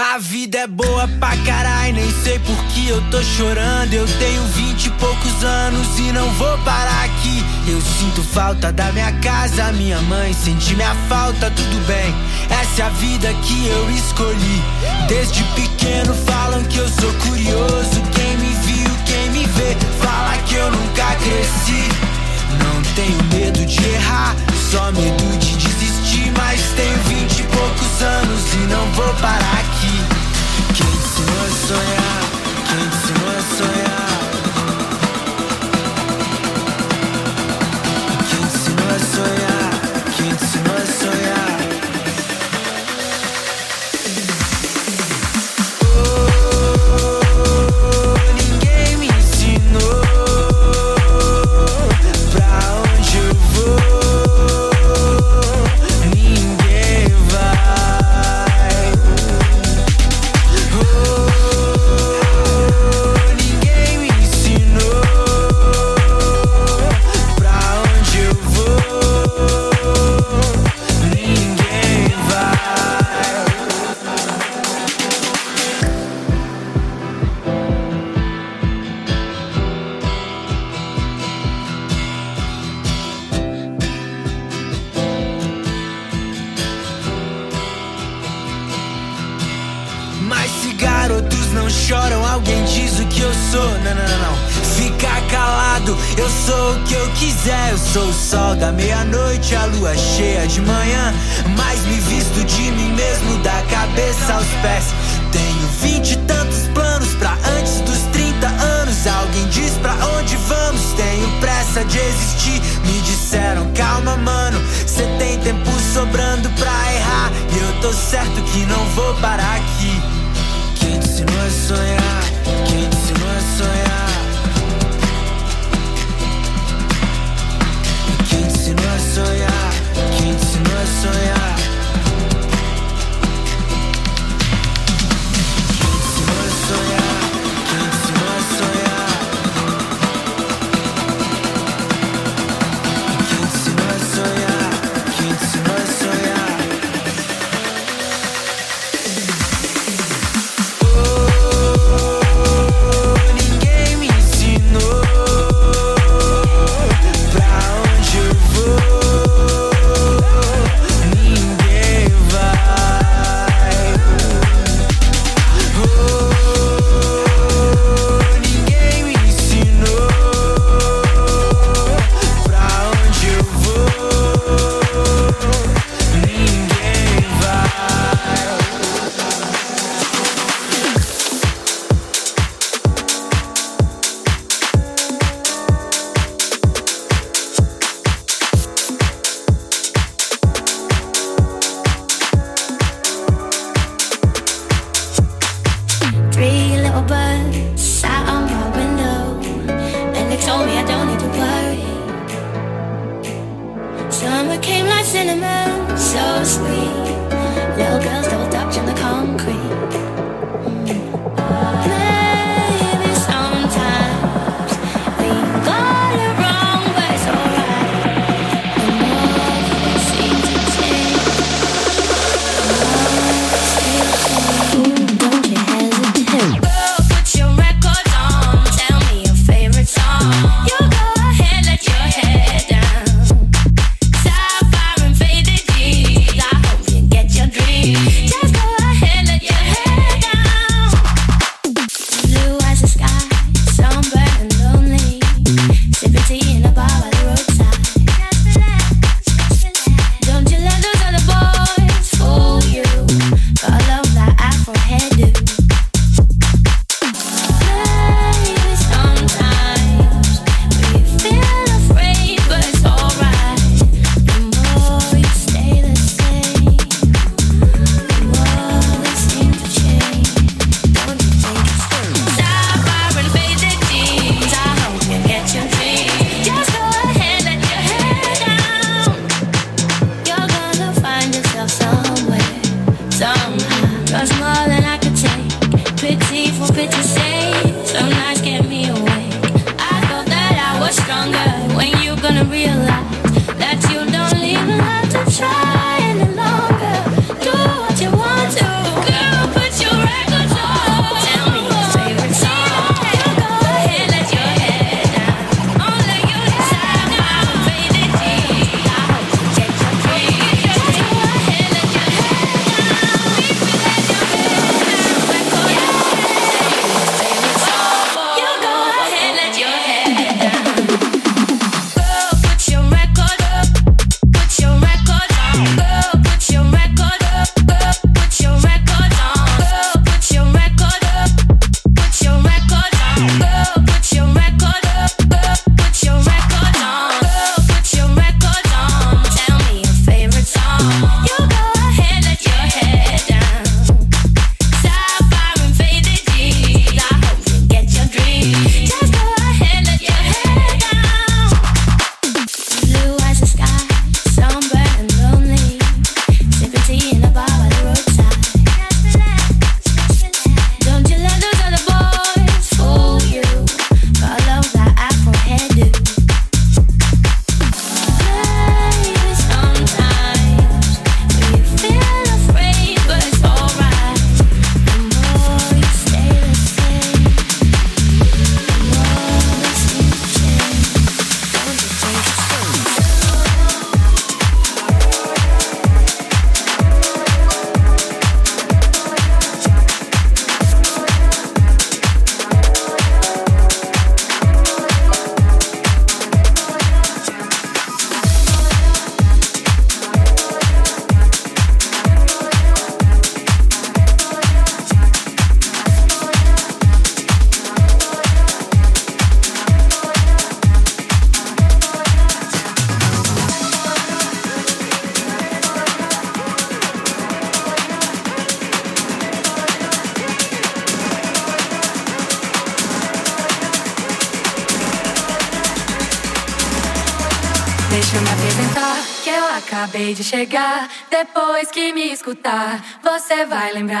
A vida é boa pra caralho, nem sei por que eu tô chorando. Eu tenho vinte e poucos anos e não vou parar aqui. Eu sinto falta da minha casa, minha mãe, senti minha falta, tudo bem. Essa é a vida que eu escolhi. Desde pequeno falam que eu sou curioso. Quem me viu, quem me vê, fala que eu nunca cresci. Não tenho medo de errar, só medo de desistir. Mas tenho vinte e poucos anos e não vou parar aqui. Quem te mostrou, quem te mostrou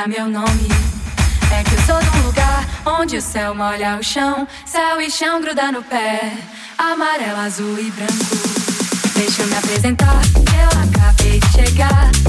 meu nome. É que eu sou de um lugar onde o céu molha o chão, céu e chão gruda no pé, amarelo, azul e branco. Deixa eu me apresentar, eu acabei de chegar.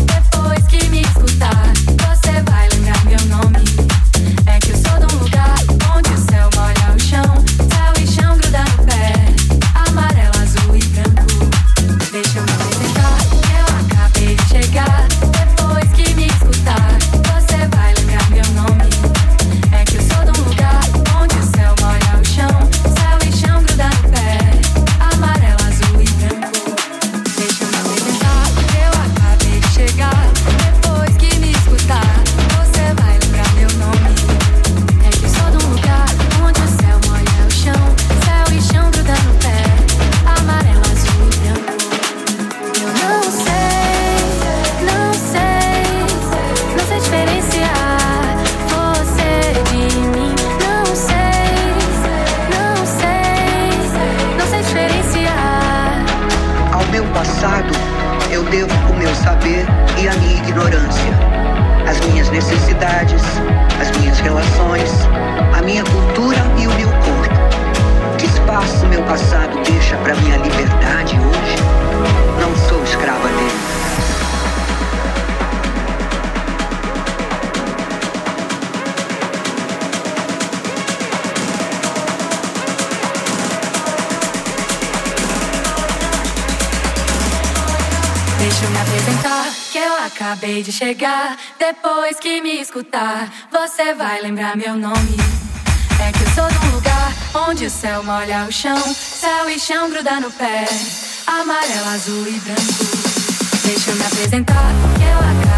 de chegar. Depois que me escutar, você vai lembrar meu nome. É que eu sou de um lugar onde o céu molha o chão, céu e chão gruda no pé, amarelo, azul e branco. Deixa eu me apresentar, que eu acabo.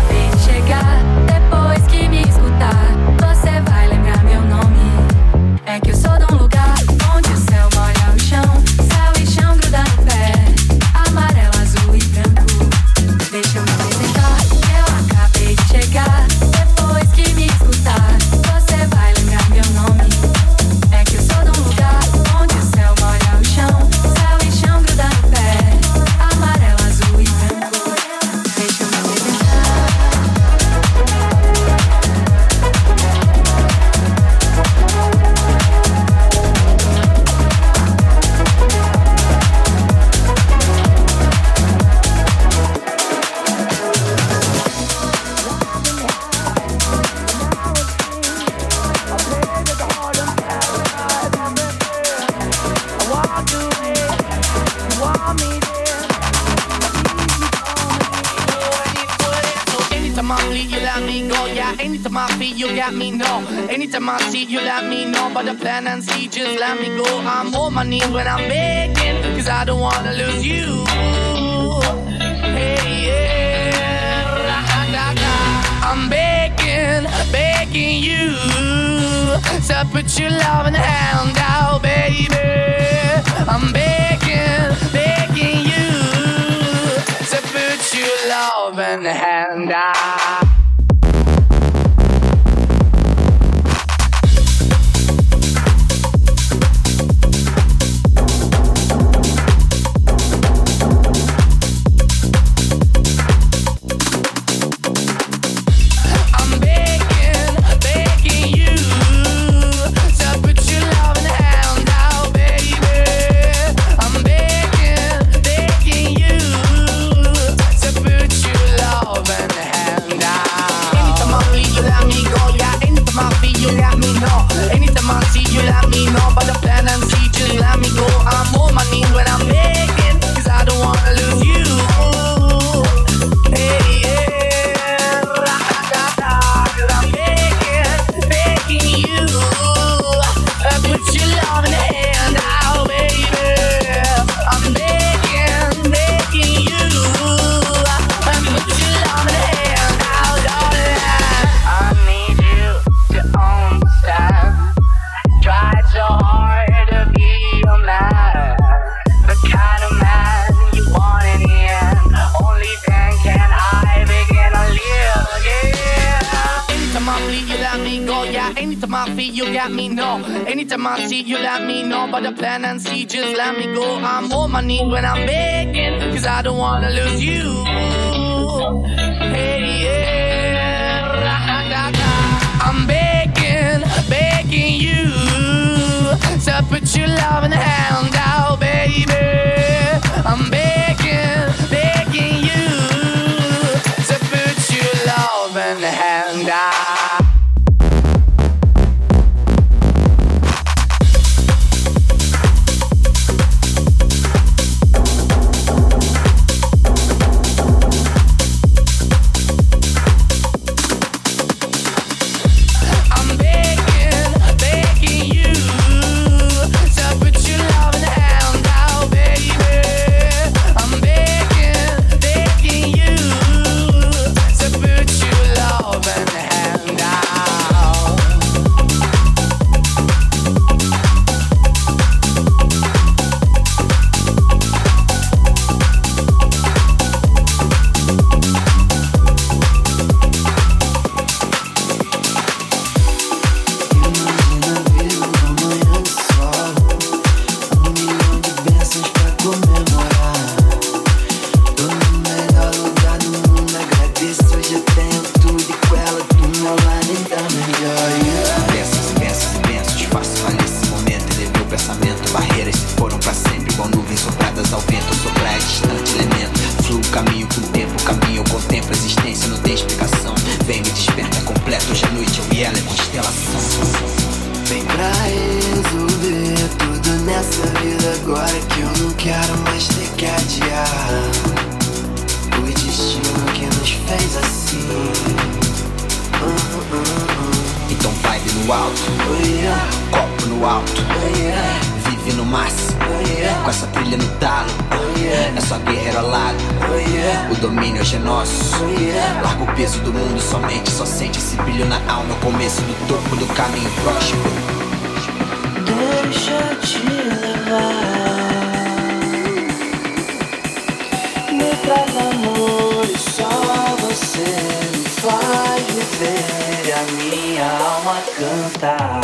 on my knees when I'm begging, cause I don't wanna lose you. Hey, yeah. I'm begging, begging you. to put your loving hand out, baby. I'm begging, begging you. to put your loving hand out. my knees when I'm begging, cause I don't wanna lose you. topo do caminho próximo. Deixa eu te levar. Me traz amor e só você me faz viver. A minha alma cantar.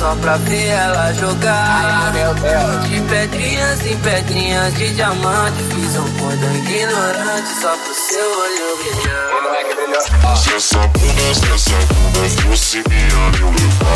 só pra ver ela jogar. De pedrinhas em pedrinhas de diamante, fiz um cordão ignorante só pro seu olho brilhar. Se essa bunda, se essa bunda fosse minha, eu levava.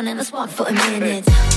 let's walk for a minute.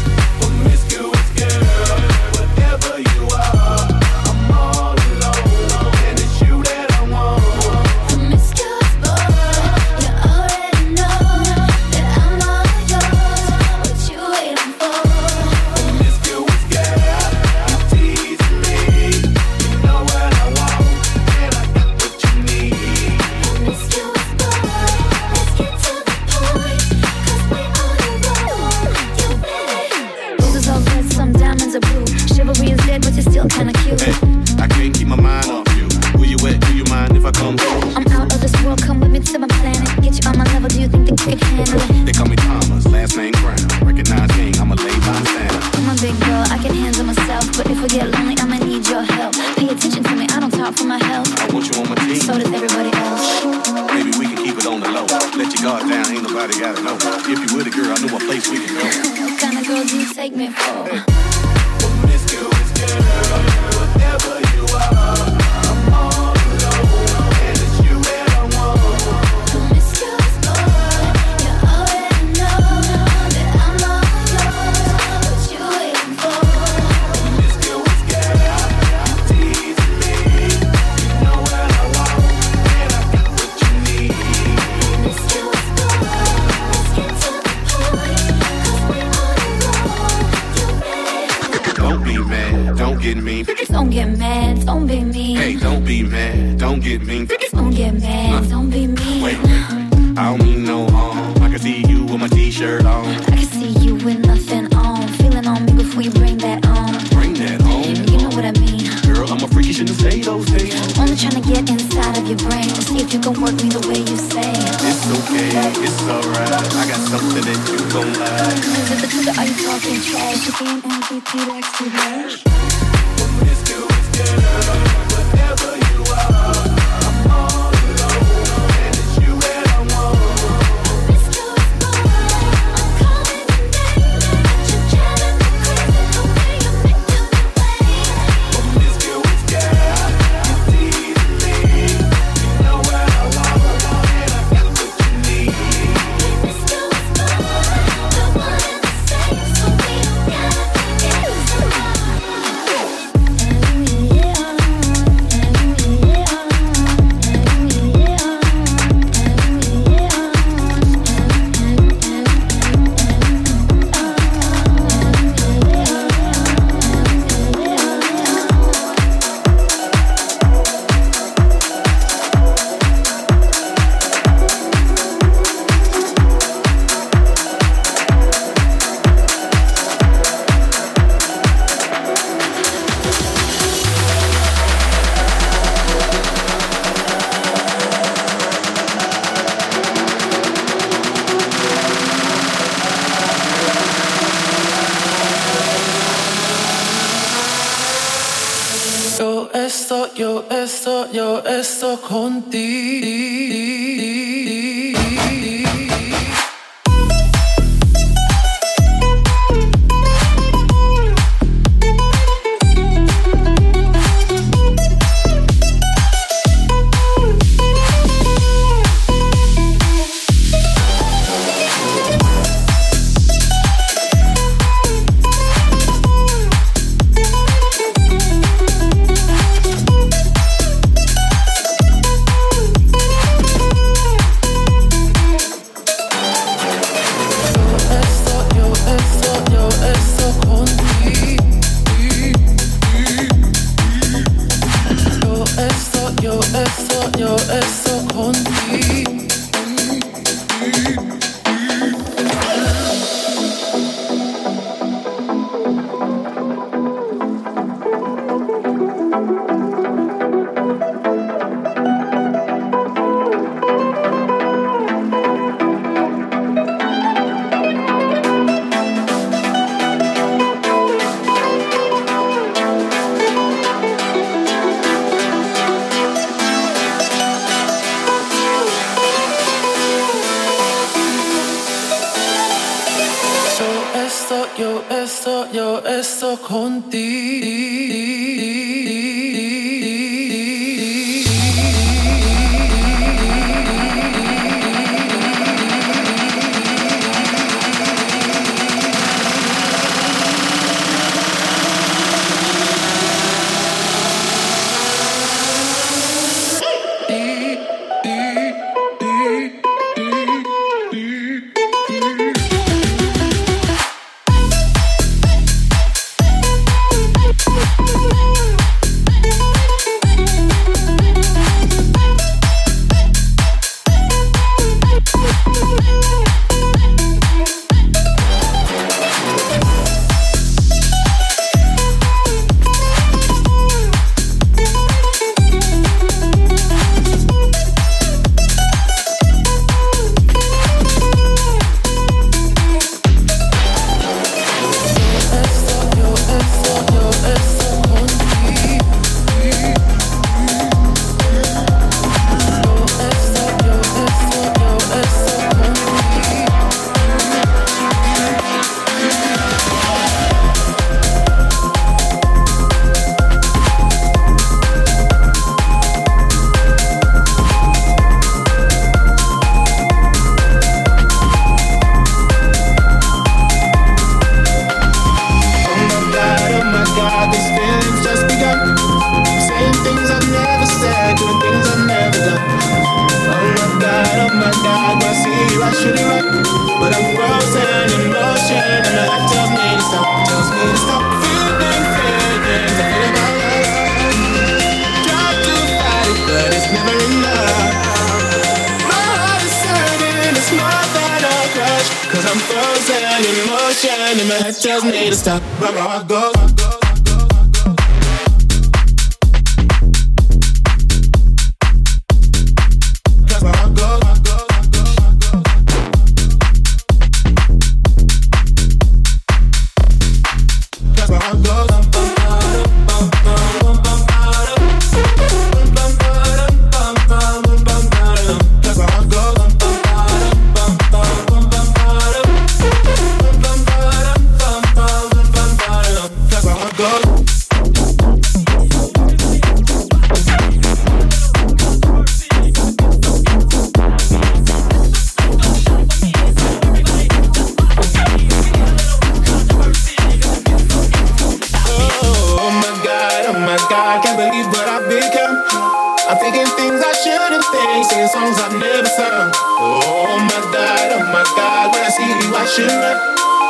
shirt on. I can see you with nothing on. Feeling on me before you bring that on. Bring that on. You know what I mean. Girl, I'm a freaky you shouldn't say those things. Only trying to get inside of your brain. To see if you can work me the way you say. It's okay, it's alright. I got something that you gon' like. Are you talking trash? You're MVP, that's to bad. What is good with your? yo esto contigo.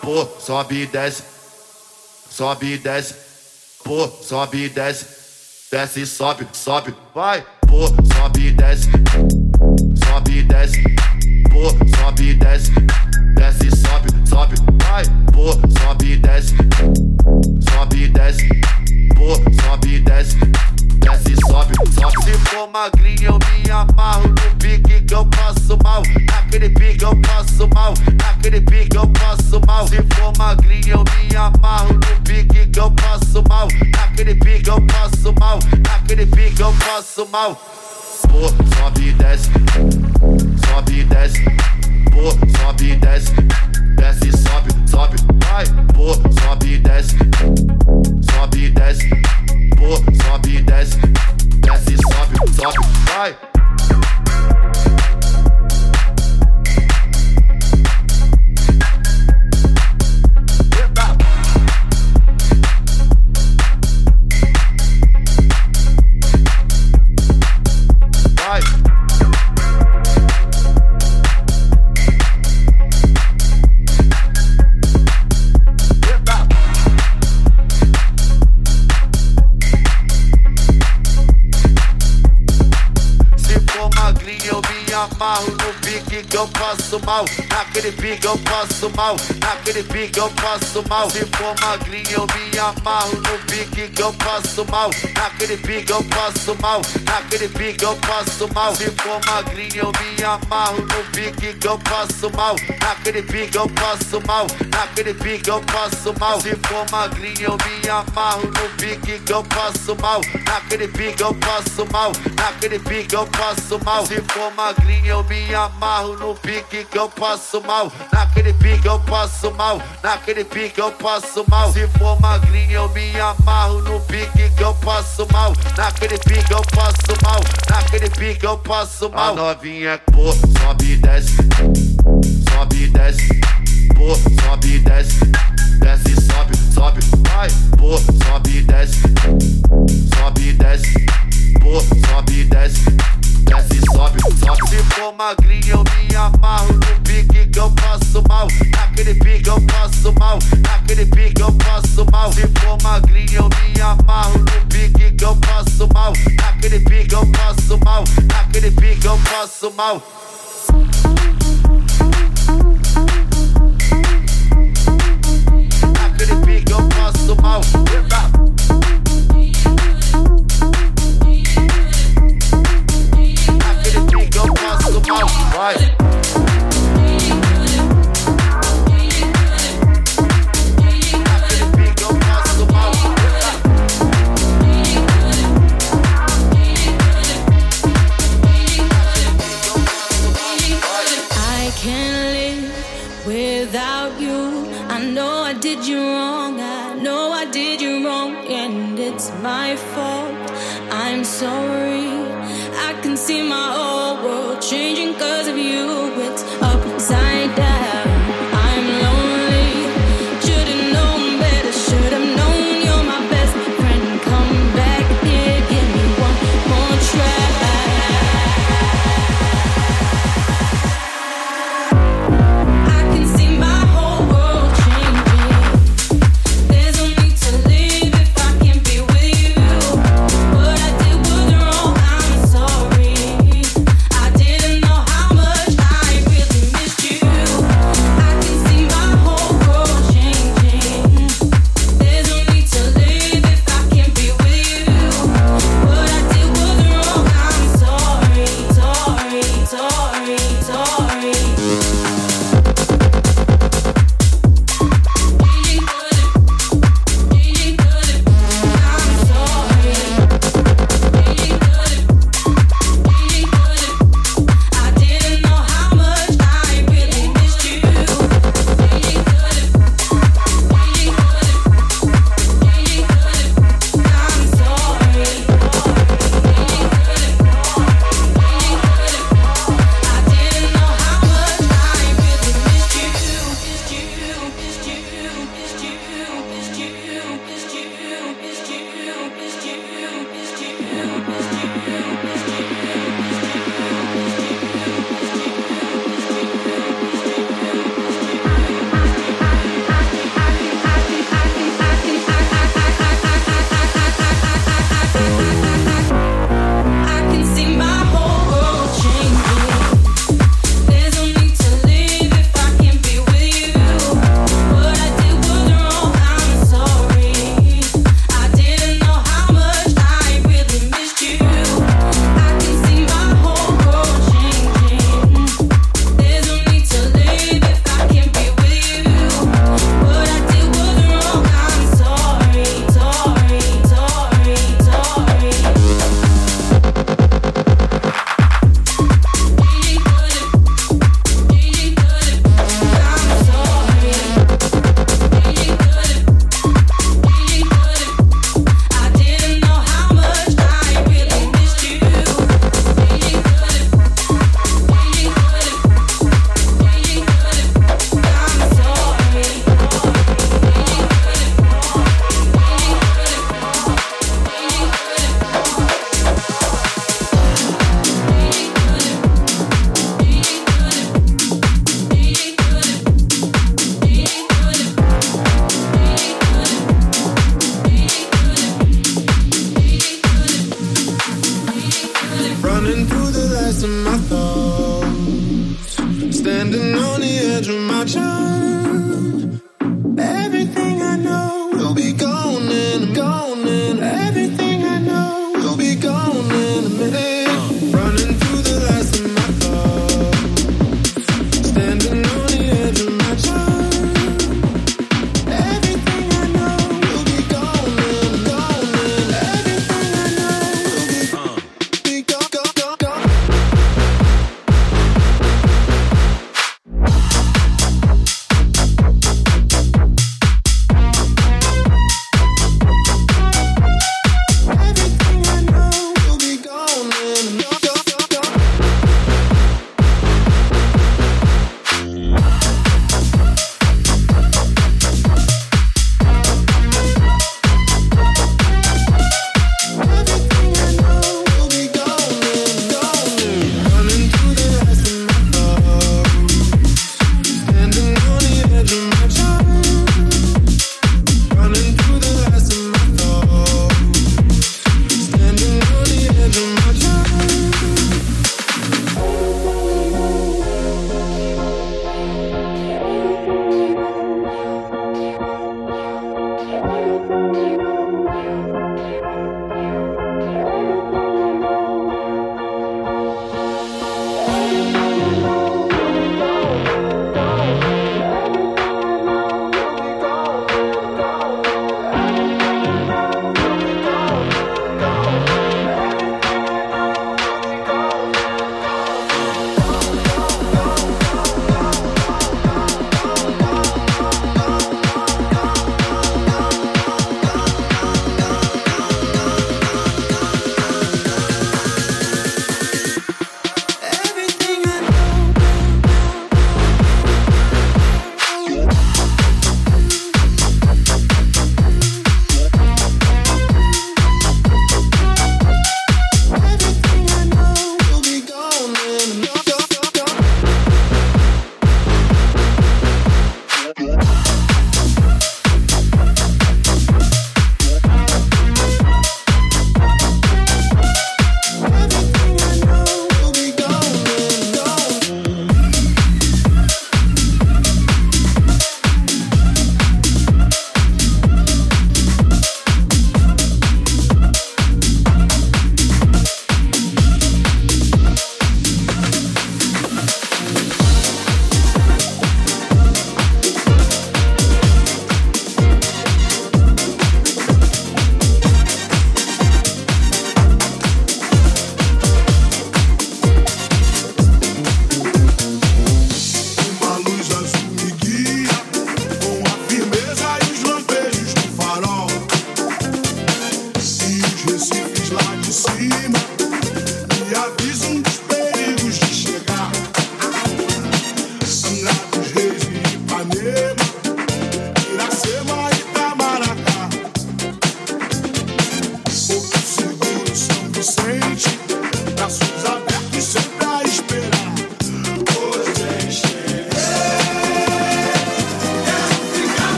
Pô, sobe e desce, sobe e desce, pô, sobe e desce, desce e sobe, sobe, vai, pô, sobe e desce, sobe e desce, pô, sobe e desce, desce sobe, sobe, vai, pô, sobe desce, sobe desce, pô, sobe desce, desce sobe, sobe. Se for magrinho eu me amarro no pique que eu passo mal, naquele pique eu passo mal, naquele pique eu passo mal. Se for magrinho eu me amarro no pique que eu passo mal, naquele pique eu passo mal, naquele pique eu passo mal. Pô, sobe desce, sobe e desce, pô, sobe e desce, desce e sobe, sobe, vai, pô, sobe e desce, sobe e desce, pô, sobe e desce, desce e sobe, sobe, vai. Eu passo mal, naquele pique eu passo mal, naquele pique eu passo mal. Se for magrinho eu me amarro no pique que eu passo mal, naquele pique eu passo mal, naquele pique eu passo mal. Se for magrinho eu me amarro no pique que eu passo mal, naquele pique eu passo mal, naquele pique eu passo mal. Se for magrinho eu me amarro no pique que eu passo mal, naquele pique eu passo mal, naquele pique eu passo mal. Se for magrinho eu me amarro no pique que eu passo mal, naquele pique eu passo mal, naquele pique eu passo mal. Se for magrinho eu me amarro no pique que eu passo mal, naquele pique eu passo mal, naquele pique eu passo mal. A novinha, pô, sobe e desce, sobe e desce, pô, sobe e desce, desce sobe, sobe, vai, pô, sobe e desce, sobe e desce, pô, sobe e desce, desce sobe, sobe. Se for magrinho eu me amarro no pique que eu passo mal, naquele pique eu passo mal, naquele pique eu passo mal. Se for magrinho eu me amarro no pique que eu passo mal, naquele pique eu passo mal, naquele pique eu passo mal.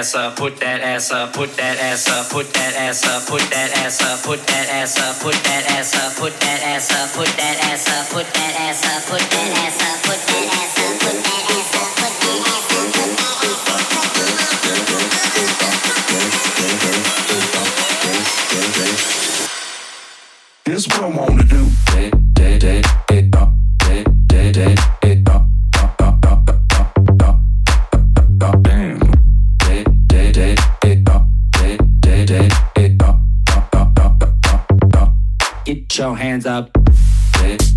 Put that ass up, put that ass up, put that ass up, put that ass up, put that ass up, put that ass up, put that ass up, put that ass up, put that ass up, put that ass up, put that ass up, put that ass up, put that ass up, put Here's what I wanna do. hands up. Dance.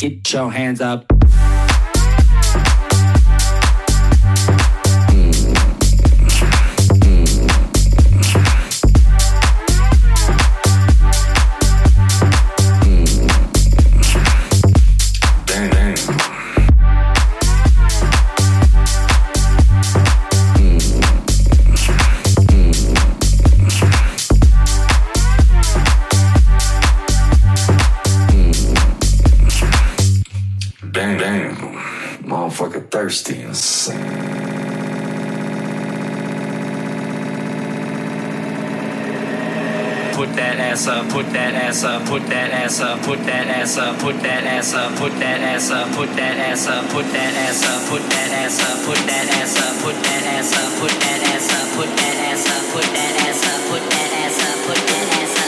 Get your hands up. That ass up, put that ass up, put that ass up, put that ass up, put that ass up, put that ass up, put that ass up, put that ass up, put that ass up, put that ass up, put that ass up, put that ass up, put that ass up, put that ass up, put that ass up, put that ass up,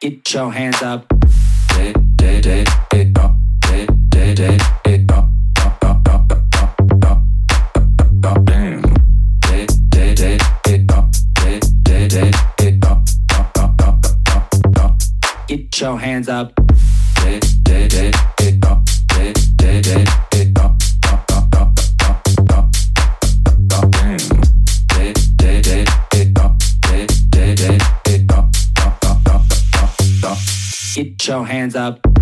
Get your hands up. Get your hands up. show hands up.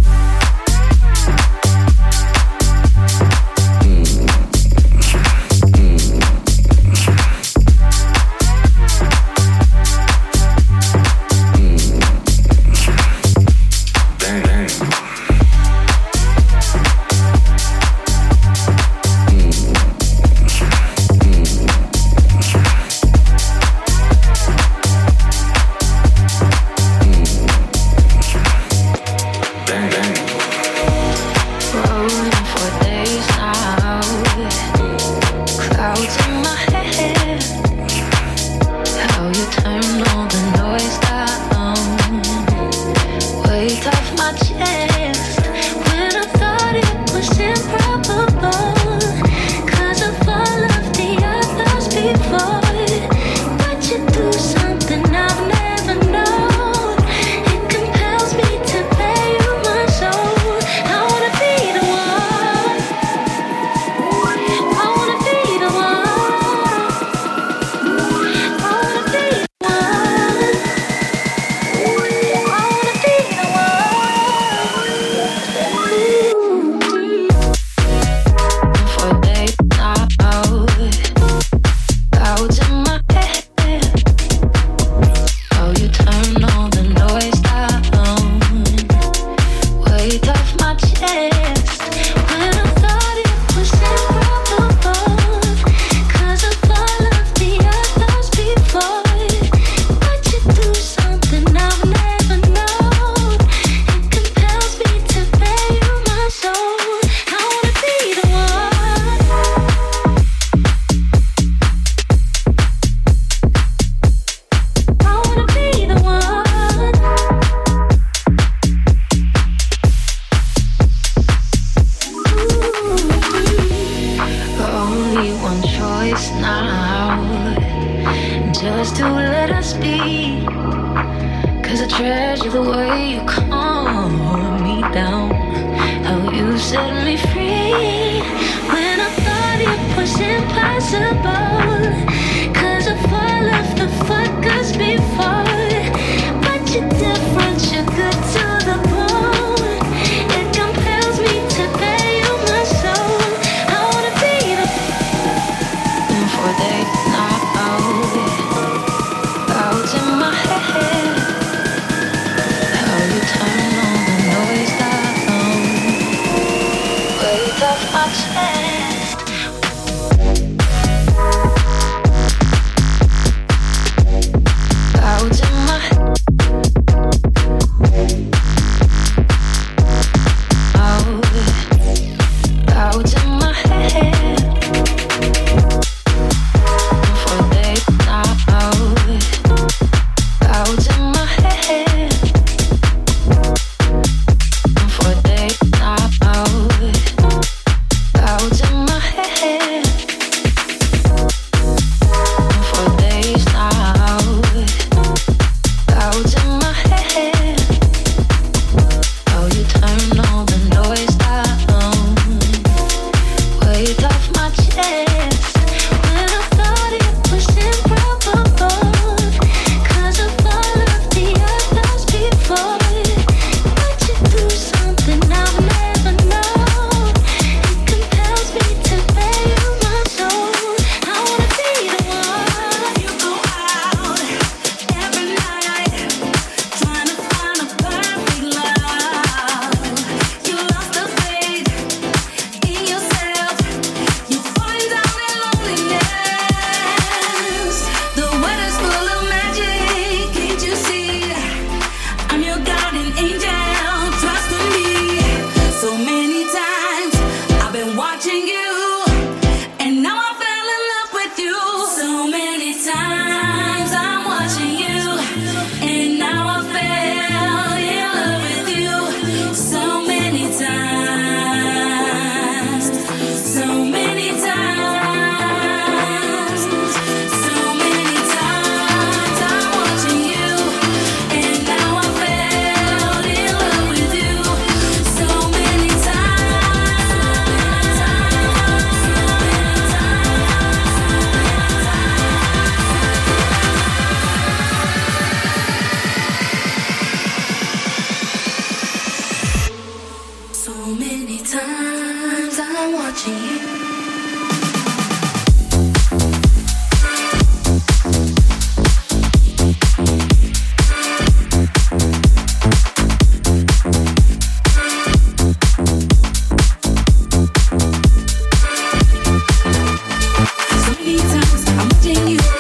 I'm watching you,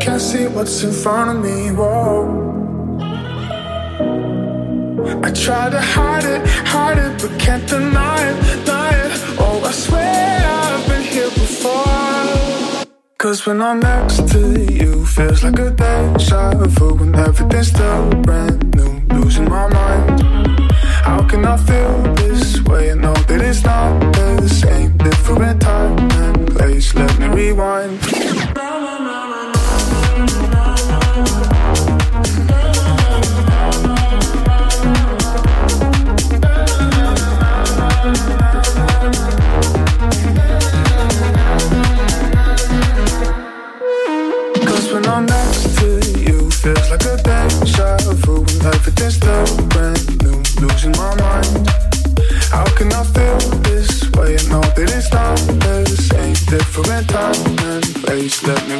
Can't see what's in front of me. Whoa. I try to hide it, hide it, but can't deny it, deny it. Oh, I swear I've been here before. Cause when I'm next to you, feels like a deja vu when everything's still brand new. Losing my mind. How can I feel this way? I know that it's not the same, different time. let me